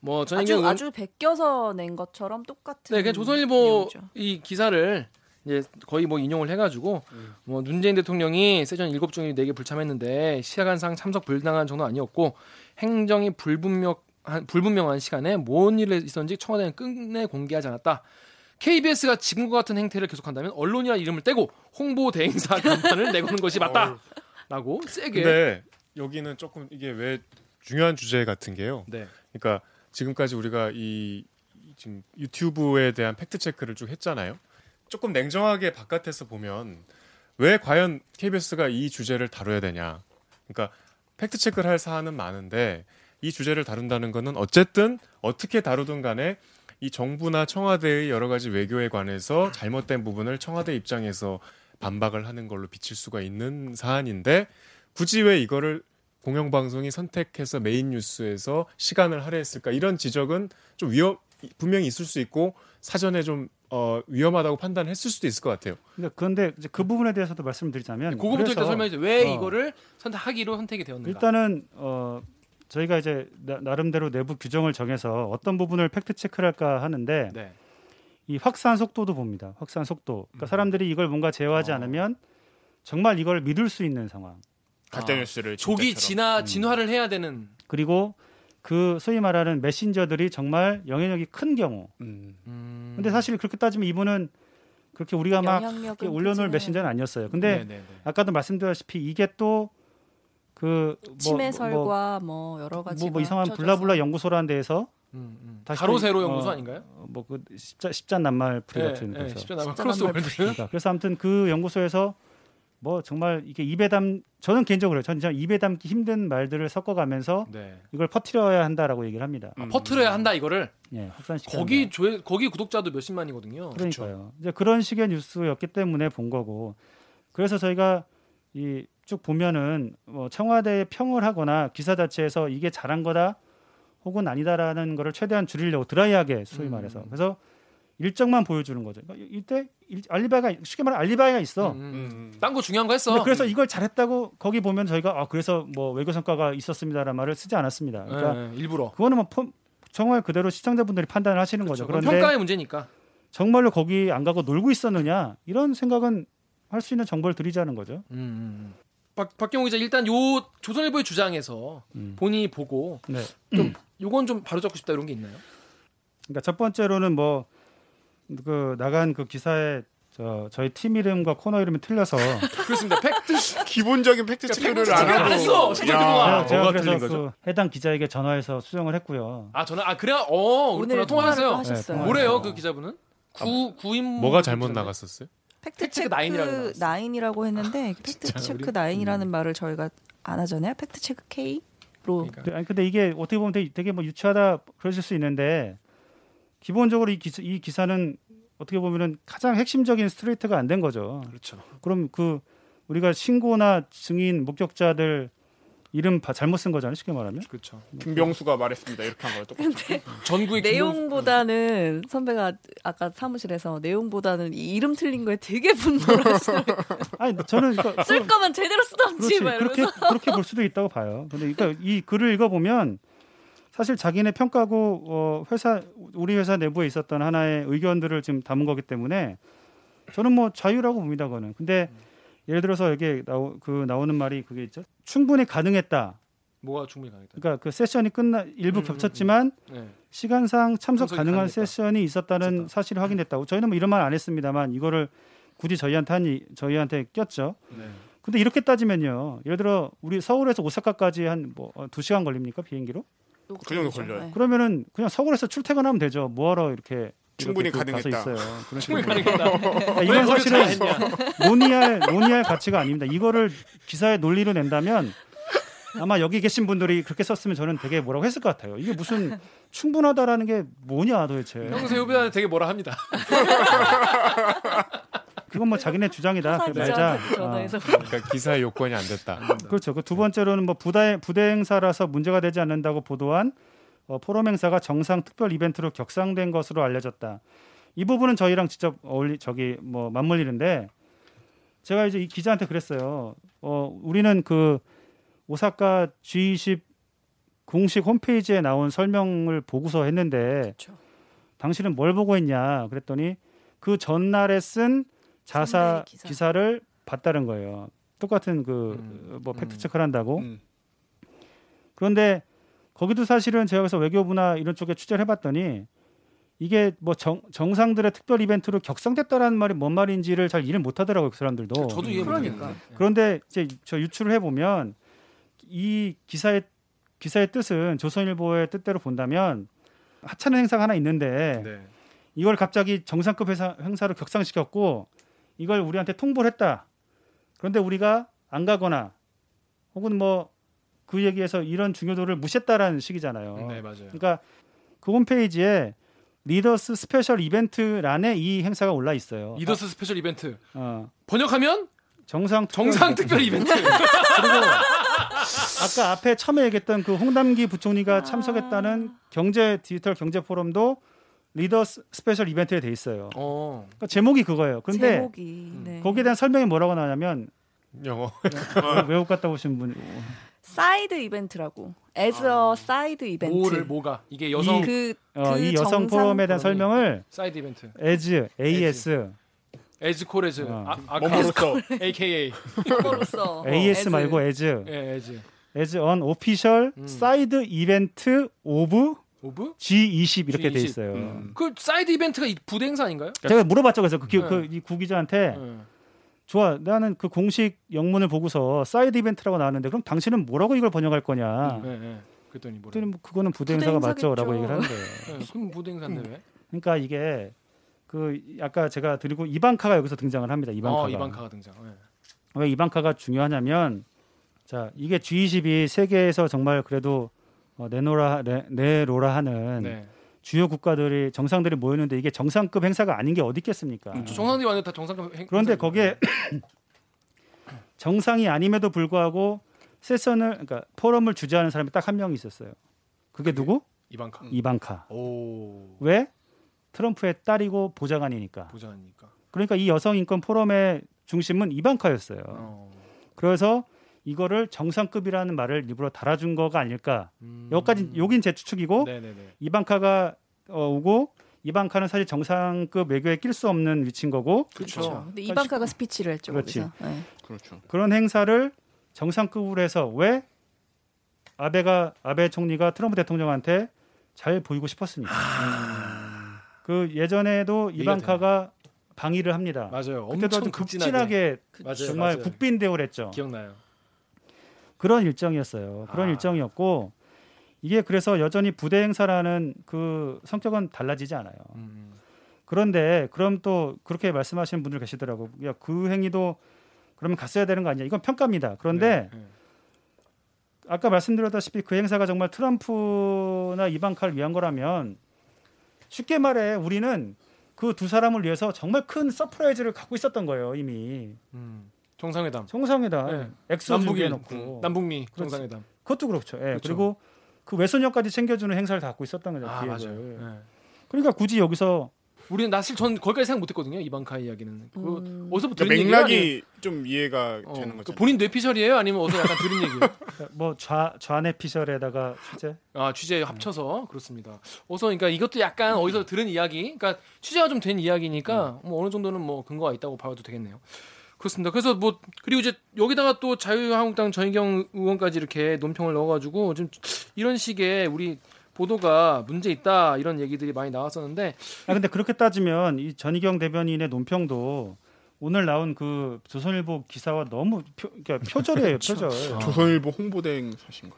뭐 전희경 아주 의원 아주 베껴서 낸 것처럼 똑같은. 네, 그냥 조선일보 내용이죠. 이 기사를 이제 거의 뭐 인용을 해가지고 뭐 문재인 대통령이 세전 일곱 중에 네 개 불참했는데 시간상 참석 불당한 정도 아니었고 행정이 불분명 불분명한 시간에 뭔 일이 있었는지 청와대는 끝내 공개하지 않았다. KBS가 지금과 같은 행태를 계속한다면 언론이라는 이름을 떼고 홍보 대행사 [laughs] 간판을 내거는 것이 맞다. 라고 세게. 근데 여기는 조금 이게 왜 중요한 주제 같은 게요. 네. 그러니까 지금까지 우리가 이이 지금 유튜브에 대한 팩트 체크를 쭉 했잖아요. 조금 냉정하게 바깥에서 보면 왜 과연 KBS가 이 주제를 다뤄야 되냐. 그러니까 팩트 체크를 할 사안은 많은데 이 주제를 다룬다는 거는 어쨌든 어떻게 다루든 간에 이 정부나 청와대의 여러 가지 외교에 관해서 잘못된 부분을 청와대 입장에서 반박을 하는 걸로 비칠 수가 있는 사안인데 굳이 왜 이거를 공영방송이 선택해서 메인 뉴스에서 시간을 할애했을까 이런 지적은 좀 위험 분명히 있을 수 있고 사전에 좀 어, 위험하다고 판단했을 수도 있을 것 같아요. 근데 그런데 이제 그 부분에 대해서도 말씀드리자면 그거부터 일단 설명해 주세요. 왜 어. 이거를 선택하기로 선택이 되었는가? 일단은 어 저희가 이제 나, 나름대로 내부 규정을 정해서 어떤 부분을 팩트 체크를 할까 하는데 네. 이 확산 속도도 봅니다. 확산 속도. 그러니까 사람들이 이걸 뭔가 제어하지 어. 않으면 정말 이걸 믿을 수 있는 상황. 가짜 아, 뉴스를 조기 진짜처럼. 진화 진화를 해야 되는. 그리고 그 소위 말하는 메신저들이 정말 영향력이 큰 경우. 음. 음. 근데 사실 그렇게 따지면 이분은 그렇게 우리가 막 올려놓을 메신저는 아니었어요. 근데 네네네. 아까도 말씀드렸다시피 이게 또그 뭐, 침해설과 뭐, 여러 가지 뭐, 뭐 이상한 블라블라 연구소라는 데에서 음, 음. 다시 가로 또- 세로 어, 연구소 아닌가요? 뭐그 십자 십잔 낱말 풀이 같은 네, 거죠. 십자나무 십자나무 크로스오버들. 그러니까 그래서 아무튼 그 연구소에서 뭐 정말 이게 입에 담 저는 개인적으로 저는 입에 담기 힘든 말들을 섞어가면서 네. 이걸 퍼뜨려야 한다라고 얘기를 합니다. 음. 퍼트려야 한다 이거를. 예, 확산시켜. 거기 조 거기 구독자도 몇십만이거든요. 그러니까요. 이제 그런 식의 뉴스였기 때문에 본 거고. 그래서 저희가 이 쭉 보면은 뭐 청와대에 평을 하거나 기사 자체에서 이게 잘한 거다 혹은 아니다라는 거를 최대한 줄이려고 드라이하게 소위 음. 말해서 그래서 일정만 보여주는 거죠. 그러니까 이때 일- 알리바이가 쉽게 말하면 알리바이가 있어. 음, 음. 음. 딴거 중요한 거 했어. 그래서 이걸 잘했다고 거기 보면 저희가 아 그래서 뭐 외교 성과가 있었습니다라는 말을 쓰지 않았습니다. 그러니까 네, 일부러. 그거는 뭐 폼- 정말 그대로 시청자분들이 판단을 하시는 거죠. 그건 그런데 평가의 문제니까. 정말로 거기 안 가고 놀고 있었느냐 이런 생각은 할 수 있는 정보를 드리자는 거죠. 음, 음. 박 박경호 기자 일단 요 조선일보의 주장에서 음. 본인이 보고 네. 좀 요건 좀 바로잡고 싶다 이런 게 있나요? 그러니까 첫 번째로는 뭐 그 나간 그 기사에 저 저희 팀 이름과 코너 이름이 틀려서 그렇습니다. 팩트 [laughs] 기본적인 팩트 체크를 팩트 안 체크를 하고 안 했어. 제가, 제가 뭐가 그래서 틀린 거죠? 그 해당 기자에게 전화해서 수정을 했고요. 아 저는 아 그래야 어 오늘 하셨어요. 네, 뭐래요 그 기자분은? 구 구임 뭐가 잘못 나갔었어요? 팩트 체크 nine이라고 나왔어요. nine이라고 했는데 팩트 체크 nine이라는 말을 저희가 안 하잖아요. 팩트 체크 K로 그러니까. 근데, 아니 근데 이게 어떻게 보면 되게, 되게 뭐 유치하다 그러실 수 있는데 기본적으로 이, 기사, 이 기사는 어떻게 보면은 가장 핵심적인 스트레이트가 안 된 거죠. 그렇죠. 그럼 그 우리가 신고나 증인 목격자들 이름 바- 잘못 쓴 거잖아요. 쉽게 말하면. 그렇죠. 김병수가 말했습니다. 이렇게 한 거예요. 똑같이. 전국의 김병수- 내용보다는 선배가 아까 사무실에서 내용보다는 이 이름 틀린 거에 되게 분노하시더라고요. [laughs] 아니 저는 그러니까 쓸 거면 제대로 쓰던지 그렇지 막 그렇게. 그렇게 볼 수도 있다고 봐요. 근데 그러니까 이 글을 읽어 보면 사실 자기네 평가고 어, 회사 우리 회사 내부에 있었던 하나의 의견들을 지금 담은 거기 때문에 저는 뭐 자유라고 봅니다. 그거는. 근데 예를 들어서 여기 나오, 그 나오는 말이 그게 있죠. 충분히 가능했다. 뭐가 충분히 가능했다. 그러니까 그 세션이 끝나 일부 음, 겹쳤지만 네. 시간상 참석 가능한 가능했다. 세션이 있었다는 있었다. 사실이 확인됐다고. 저희는 뭐 이런 말 안 했습니다만 이거를 굳이 저희한테 한 저희한테 꼈죠. 네. 근데 이렇게 따지면요. 예를 들어 우리 서울에서 오사카까지 한 뭐 두 시간 걸립니까 비행기로? 그 정도 걸려요. 네. 그러면은 그냥 서울에서 출퇴근하면 되죠. 뭐하러 이렇게 충분히 그 가능했다. 있어요. 그런 충분히. 가능했다. 그러니까 왜 이건 거기를 사실은? 논의할 논의할 가치가 아닙니다. 이거를 기사의 논리로 낸다면 아마 여기 계신 분들이 그렇게 썼으면 저는 되게 뭐라고 했을 것 같아요. 이게 무슨 충분하다라는 게 뭐냐 도대체. 평소에 후배한테 되게 뭐라 합니다. [laughs] 그건 뭐 자기네 주장이다. 그 말자. 기자한테 어. 전화해서 그러니까 기사의 요건이 안 됐다. 그렇죠. 그 두 번째로는 뭐 부대 부대 행사라서 문제가 되지 않는다고 보도한 어, 포럼 행사가 정상 특별 이벤트로 격상된 것으로 알려졌다. 이 부분은 저희랑 직접 어울리 저기 뭐 맞물리는데 제가 이제 이 기자한테 그랬어요. 어 우리는 그 오사카 G20 공식 홈페이지에 나온 설명을 보고서 했는데 그렇죠. 당신은 뭘 보고 했냐 그랬더니 그 전날에 쓴 자사 기사. 기사 를 봤다는 거예요. 똑같은 그 음, 뭐 음. 팩트 체크를 한다고. 음. 그런데 거기도 사실은 제가 그래서 외교부나 이런 쪽에 취재를 해봤더니 이게 뭐 정, 정상들의 특별 이벤트로 격상됐다라는 말이 뭔 말인지를 잘 이해를 못하더라고요 그 사람들도. 저도 이해 그러니까. 못하겠는데. 그런데 이제 저 유출을 해보면 이 기사의 기사의 뜻은 조선일보의 뜻대로 본다면 하찮은 행사가 하나 있는데 네. 이걸 갑자기 정상급 회사, 행사로 격상시켰고 이걸 우리한테 통보를 했다. 그런데 우리가 안 가거나 혹은 뭐 그 얘기에서 이런 중요도를 무시했다라는 식이잖아요. 네 맞아요. 그러니까 그 홈페이지에 Leaders Special Event란에 이 행사가 올라 있어요. Leaders Special Event 어, 번역하면 정상 정상 특별 이벤트. [laughs] 그리고 아까 앞에 처음에 얘기했던 그 홍남기 부총리가 아. 참석했다는 경제 디지털 경제 포럼도 Leaders Special Event에 돼 있어요. 어. 그러니까 제목이 그거예요. 근데 제목이 네. 거기에 대한 설명이 뭐라고 나냐면 영어. 외국 갔다 오신 분 side event라고. as a side event. 뭐를 뭐가 이게 여성 그, 어, 그이 여성 정상 포럼에 대한 설명을 side event. as, as, as called as 어. 아, 아까 몸으로써 AKA 영어로서 as as. 말고 as, 예 as as an official 음. side event of of G20 이렇게 돼 G20. 있어요. 음. 그 side event가 이 부대 행사 아닌가요? 제가 물어봤죠. 그래서 그, 기- 네. 그, 이 그 기자한테 네. 좋아. 나는 그 공식 영문을 보고서 side event라고 나왔는데 그럼 당신은 뭐라고 이걸 번역할 거냐? 네, 네. 그랬더니 뭐래? 그랬더니 뭐 그거는 부대 부대 행사가 행사겠죠. 맞죠라고 얘기를 하는 거예요. 네, 그럼 부대 행사인데 왜? 그러니까 이게 그 아까 제가 드리고 이방카가 여기서 등장을 합니다. 이방카가. 어, 이방카가 등장. 네. 왜 이방카가 중요하냐면 자 이게 G20이 세계에서 정말 그래도 어, 내노라 내, 내로라 하는 네. 주요 국가들이 정상들이 모였는데 이게 정상급 행사가 아닌 게 어디 있겠습니까? 저 정상들이 완전 다 정상급 행. 그런데. 거기에 [coughs] 정상이 아님에도 불구하고 세션을 그러니까 포럼을 주재하는 사람이 딱 한명 있었어요. 그게 누구? 이방카. 이방카. 오. 왜? 트럼프의 딸이고 보좌관이니까. 보장하니까. 그러니까 이 여성 인권 포럼의 중심은 이방카였어요. 어. 그래서 이거를 정상급이라는 말을 일부러 달아준 거가 아닐까. 음. 여기까지 여긴 제 추측이고 네네네. 이방카가 어, 오고 이방카는 사실 정상급 외교에 낄 수 없는 위치인 거고 그렇죠. 근데 이방카가 스피치를 했죠. 그렇지. 네. 그렇죠. 그런 행사를 정상급으로 해서 왜 아베가 아베 총리가 트럼프 대통령한테 잘 보이고 싶었으니까. 그 예전에도 이방카가 방위를 합니다. 맞아요. 그때도 아주 엄청 극진하게 맞아요, 정말 맞아요. 국빈 대우를 했죠. 기억나요. 그런 일정이었어요. 그런 아. 일정이었고 이게 그래서 여전히 부대 행사라는 그 성격은 달라지지 않아요. 음. 그런데 그럼 또 그렇게 말씀하시는 분들 계시더라고. 야, 그 행위도 그러면 갔어야 되는 거 아니야? 이건 평가입니다. 그런데 네, 네. 아까 말씀드렸다시피 그 행사가 정말 트럼프나 이방카를 위한 거라면 쉽게 말해 우리는 그 두 사람을 위해서 정말 큰 surprise를 갖고 있었던 거예요 이미. 음. 정상회담. 정상회담 네. 엑소 남북일, 준비해놓고 음, 남북미 그렇지. 정상회담. 그것도 그렇죠. 예. 그렇죠. 그리고 그 외손녀까지 챙겨주는 행사를 다 갖고 있었던 거죠. 아 기획을. 맞아요. 네. 그러니까 굳이 여기서 우리는 나 사실 전 거기까지 생각 못했거든요. 이방카 이야기는. 그거 음. 어디서부터 그러니까 맥락이 좀 이해가 어, 되는 그 거죠. 본인 뇌피셜이에요? 아니면 어디서 약간 들은 얘기예요? [laughs] 뭐 뇌 뇌피셜에다가 취재 아 취재 합쳐서 그렇습니다. 어서 그러니까 이것도 약간 어디서 들은 이야기, 그러니까 취재가 좀 된 이야기니까 뭐 어느 정도는 뭐 근거가 있다고 봐도 되겠네요. 그렇습니다. 그래서 뭐 그리고 이제 여기다가 또 자유한국당 전희경 의원까지 이렇게 논평을 넣어가지고 좀 이런 식의 우리 보도가 문제 있다 이런 얘기들이 많이 나왔었는데 아 근데 그렇게 따지면 이 전희경 대변인의 논평도 오늘 나온 그 조선일보 기사와 너무 표, 그러니까 표절이에요 표절 조선일보 홍보대행 사신 거.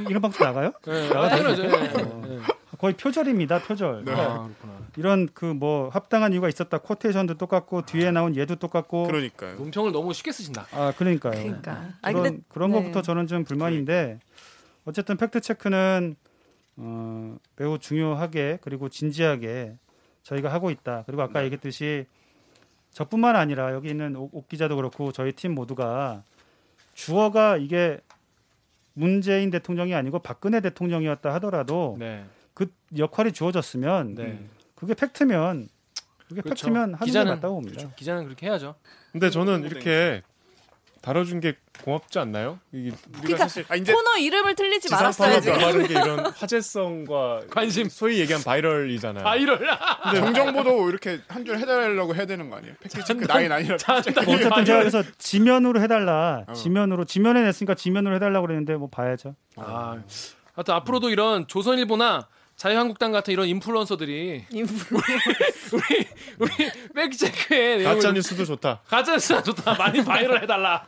이- 이런 방송 나가요? 네, 당연하죠. 네, 어. 네. 거의 표절입니다 표절 네. 그러니까 아, 그렇구나. 이런 그 뭐 합당한 이유가 있었다 코테이션도 똑같고 뒤에 나온 얘도 똑같고 그러니까요. 논평을 너무 쉽게 쓰신다. 아 그러니까요 그러니까. 아 그런 근데 그런 네. 것부터 저는 좀 불만인데 어쨌든 팩트 체크는 어, 매우 중요하게 그리고 진지하게 저희가 하고 있다. 그리고 아까 얘기했듯이 저뿐만 아니라 여기 있는 옥, 옥 기자도 그렇고 저희 팀 모두가 주어가 이게 문재인 대통령이 아니고 박근혜 대통령이었다 하더라도 네. 그 역할이 주어졌으면 네. 그게 팩트면 그게 그렇죠. 팩트면 하는 게 기자는- 맞다고 봅니다. 그렇죠. 기자는 그렇게 해야죠. 근데 저는 이렇게 다뤄준 게 고맙지 않나요? 이게 우리가 그러니까 사실 아 이제 코너 이름을 틀리지 말았어야지. 말하는 게 이런 화제성과 관심. 소위 얘기한 viral이잖아요. 아 이럴. 정정보도 이렇게 한 줄 해달라고 해야 되는 거 아니에요? 팩트 체크 nine 아니라 뭐 어쨌든 제가 그래서 지면으로 해달라. 어. 지면으로 지면에 냈으니까 지면으로 해달라고 그랬는데 뭐 봐야죠. 아, 하여튼 앞으로도 이런 조선일보나 자유한국당 같은 이런 인플루언서들이 인플루- 우리 우리 팩트체크에 가짜 뉴스도 좋다. 가짜 뉴스 좋다. 많이 바이럴 해달라.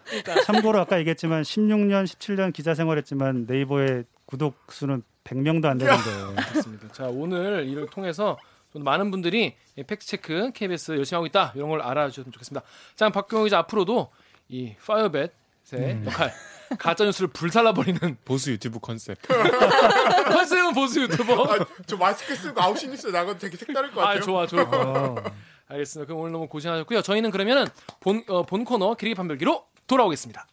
참고로 아까 얘기했지만 16년, 17년 기자 생활했지만 네이버의 구독 수는 100명도 안 되는데. [laughs] 그렇습니다. 자 오늘 이를 통해서 좀 많은 분들이 이 팩트체크 KBS 열심히 하고 있다 이런 걸 알아주셨으면 좋겠습니다. 자 박경호 기자 앞으로도 이 파이어벳의 역할 가짜 뉴스를 불살라 버리는 [laughs] 보수 유튜브 컨셉. [laughs] 컨셉은 보수 유튜버. 아, 저 마스크 쓰고 아홉 시 뉴스 나가도 되게 색다를 것 같아요. 아 좋아 좋아. 어. 알겠습니다. 그럼 오늘 너무 고생하셨고요. 저희는 그러면은 본, 어, 본 코너 기레기 판별기로 돌아오겠습니다.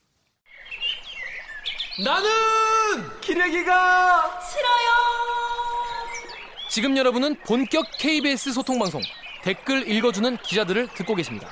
나는 기레기가 싫어요. 지금 여러분은 본격 KBS 소통 방송 댓글 읽어주는 기자들을 듣고 계십니다.